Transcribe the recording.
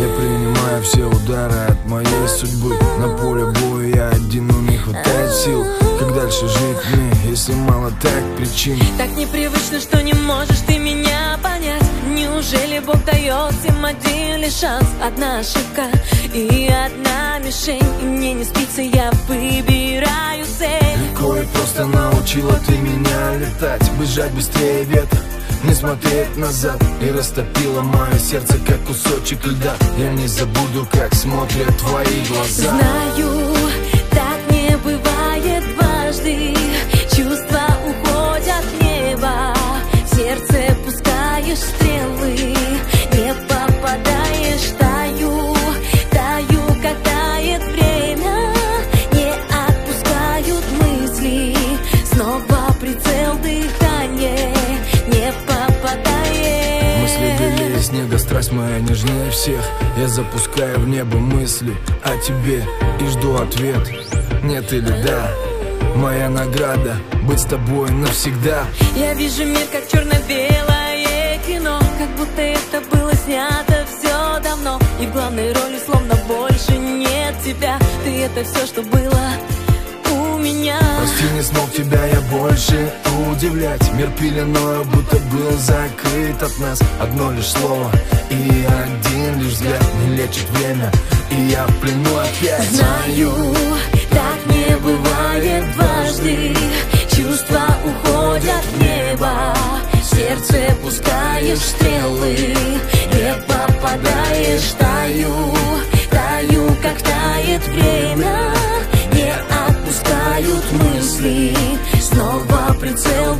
Я принимаю все удары от моей судьбы. На поле боя я один, у них хватает сил. Как дальше жить мне, если мало так причин? Так непривычно, что не можешь ты меня понять. Неужели Бог дает всем один лишь шанс? Одна ошибка и одна мишень. И мне не спится, я выбираю цель. Легко и просто научила ты меня летать Бежать быстрее ветра не смотреть назад И растопила мое сердце, как кусочек льда. Я не забуду, как смотрят твои глаза. Знаю, снега, страсть моя нежнее всех. Я запускаю в небо мысли о тебе И жду ответ, нет или да? Моя награда, быть с тобой навсегда. Я вижу мир как черно-белое кино. Как будто это было снято все давно. И в главной роли словно больше нет тебя. Ты это все, что было меня. Прости, не смог тебя я больше удивлять. Мир пеленою будто был закрыт от нас. Одно лишь слово и один лишь взгляд Не лечит время, и я в плену опять. Знаю, так не бывает. Дважды Чувства уходят в небо. Сердце пускаешь стрелы Не попадаешь, таю. Таю, как тает время until